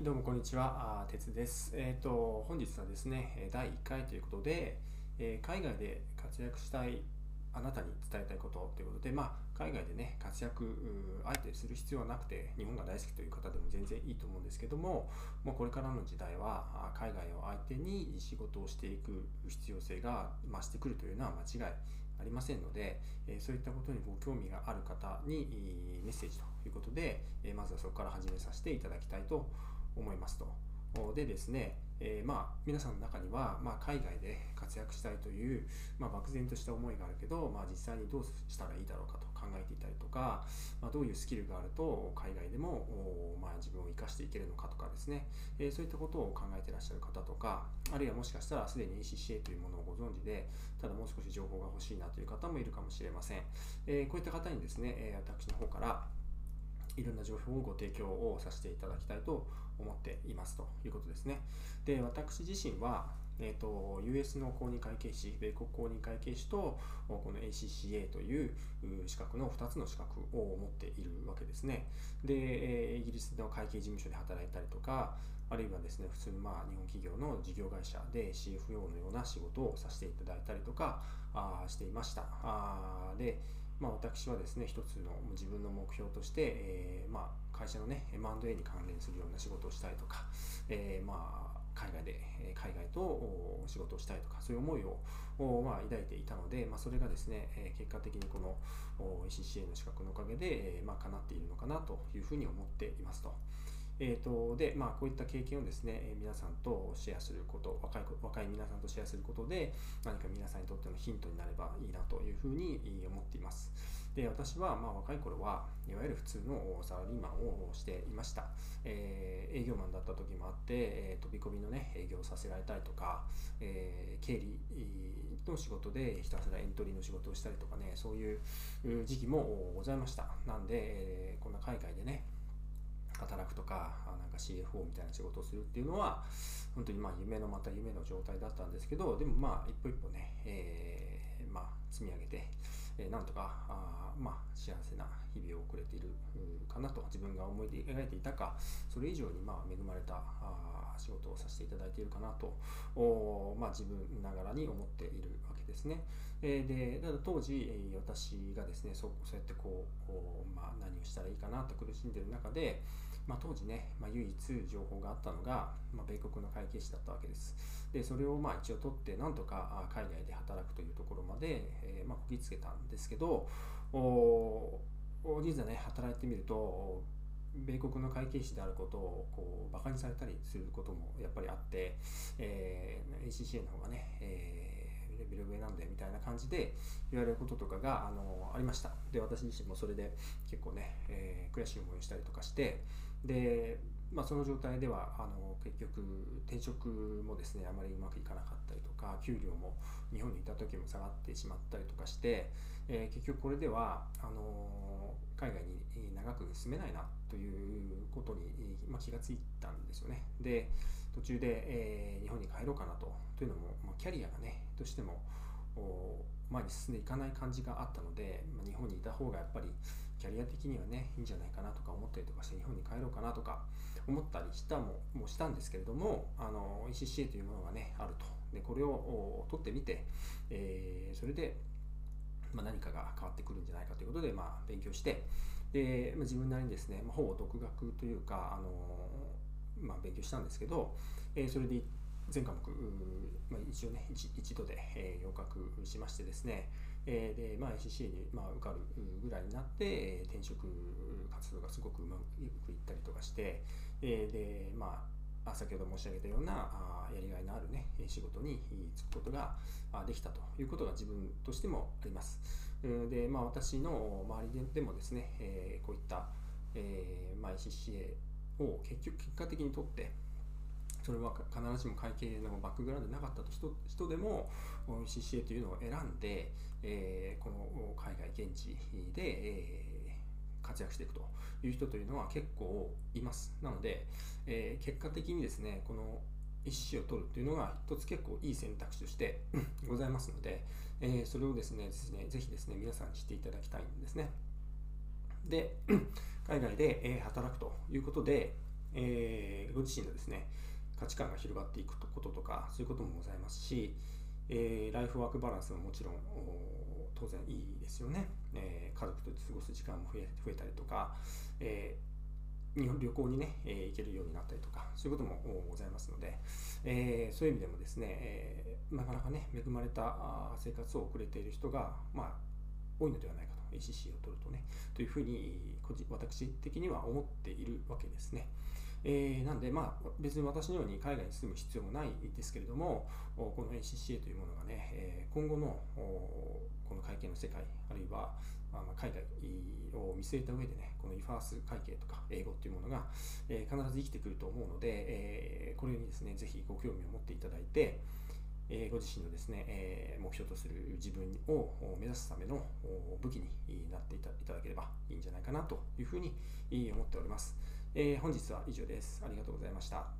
い、どうもこんにちは。鉄です。えっ、と、本日はですね、第1回ということで、えー海外で活躍したいあなたに伝えたいことということで、まあ、海外でね、活躍、うーあえてする必要はなくて、日本が大好きという方でも全然いいと思うんですけども、もうこれからの時代は、海外を相手に仕事をしていく必要性が増してくるというのは間違いありませんので、えそういったことにご興味がある方にメッセージということで、えまずはそこから始めさせていただきたいと思います思いますと。でですね、えーまあ、皆さんの中には、まあ、海外で活躍したいという、まあ、漠然とした思いがあるけど、まあ、実際にどうしたらいいだろうかと考えていたりとか、まあ、どういうスキルがあると海外でも、まあ、自分を生かしていけるのかとかですね、えーそういったことを考えてらっしゃる方とかあるいはもしかしたらすでに ACCA というものをご存知でただもう少し情報が欲しいなという方もいるかもしれません、えーこういった方にですね、え私の方からいろんな情報をご提供をさせていただきたいと思っていますということですね。で、私自身は、えー、と US の公認会計士、米国公認会計士とこの ACCA という資格の2つの資格を持っているわけですね。で、イギリスの会計事務所で働いたりとか、あるいはですね、普通にまあ日本企業の事業会社で CFO のような仕事をさせていただいたりとかあしていました。あで、まあ、私はですね、一つの自分の目標として、えーまあ、会社のね、M&A に関連するような仕事をしたいとか、えーまあ、海外で、海外と仕事をしたいとか、そういう思いを、まあ、抱いていたので、まあ、それがですね、結果的にこのお ACCA の資格のおかげで、えーまあ、叶っているのかなというふうに思っていますと。えー、とで、まあ、こういった経験をですね、皆さんとシェアすること若い、若い皆さんとシェアすることで、何か皆さんにとってのヒントになればいいなふうに思っています。で、私はまあ若い頃は、いわゆる普通のサラリーマンをしていました。えー営業マンだった時もあって、えー飛び込みのね、営業をさせられたりとか、えー経理の仕事でひたすらエントリーの仕事をしたりとかね、そういう時期もございました。なんで、えーこんな海外でね、働くとか、なんか CFO みたいな仕事をするっていうのは、本当にまあ夢のまた夢の状態だったんですけど、でもまあ一歩一歩ね、えーまあ積み上げて、えーなんとか、あまあ幸せな日々を送れているかなと、自分が思い描いていたか、それ以上にまあ恵まれたあ仕事をさせていただいているかなと、おまあ自分ながらに思っているわけですね。えーで、ただ当時、えー私がですね、そうそうやってこう、こうまあ、何をしたらいいかなと苦しんでいる中で、まあ、当時ね、まあ、唯一情報があったのが、まあ、米国の会計士だったわけです。で、それをまあ一応取って、なんとか海外で働くというところまで、えーまあ、こぎつけたんですけど、おお実はね、働いてみると、米国の会計士であることをこうバカにされたりすることもやっぱりあって、えー ACCA の方がね、えーレベル上なんだよみたいな感じで言われることとかがあのありました。で、私自身もそれで結構ね、えー悔しい思いをしたりとかして、で、まあ、その状態ではあの結局転職もですねあまりうまくいかなかったりとか給料も日本にいた時も下がってしまったりとかして、えー結局これではあの海外に長く住めないなということに、まあ、気がついたんですよね。で途中で、えー日本に帰ろうかなと。というのも、まあ、キャリアがねどうしても前に進んでいかない感じがあったので、まあ、日本にいた方がやっぱりキャリア的にはねいいんじゃないかなとか思ったりとかして日本に帰ろうかなとか思ったりしたももしたんですけれども ECCA というものがねあると。でこれを取ってみて、えーそれで、まあ、何かが変わってくるんじゃないかということで、まあ、勉強してで、まあ、自分なりにですね、まあ、ほぼ独学というか、あのまあ、勉強したんですけど、えーそれで全科目、まあ、一応ね一一度で、えー合格しましてですね、えーで、まあ、ACCA に、まあ、受かるぐらいになって、えー転職活動がすごくうまくいったりとかして、えーで、まあ、先ほど申し上げたようなあやりがいのあるね、仕事に就くことができたということが自分としてもあります。で、まあ、私の周りでもですね、えーこういった、えーまあ、ACCA を結局結果的に取って、それは必ずしも会計のバックグラウンドでなかった人人でも CCA というのを選んで、えーこの海外現地で、えー活躍していくという人というのは結構います。なので、えー結果的にですねこの ECC を取るというのが一つ結構いい選択肢として ございますので、えーそれをですねですねぜひですね皆さんに知っていただきたいんですね。で海外でえ働くということで、え、ご自身のですね、価値観が広がっていくこととか、そういうこともございますし、え、ライフワークバランスももちろん当然いいですよね、え、家族と過ごす時間も増え増えたりとか、え、日本旅行にね、え、行けるようになったりとかそういうこともございますので、え、そういう意味でもですね、えー、なかなかね恵まれた生活を送れている人が、まあ、多いのではないかと。ACC を取るとねというふうに私的には思っているわけですね。えー、なんで、まあ、別に私のように海外に住む必要もないですけれども、この ACCA というものがね、え今後のこの会計の世界、あるいは海外を見据えた上でね、この eFirst 会計とか英語っていうものが、え必ず生きてくると思うので、えこれにですね、ぜひご興味を持っていただいて、えご自身のですね、え目標とする自分を目指すための武器になっていただければいいんじゃないかなというふうに思っております。え、本日は以上です。ありがとうございました。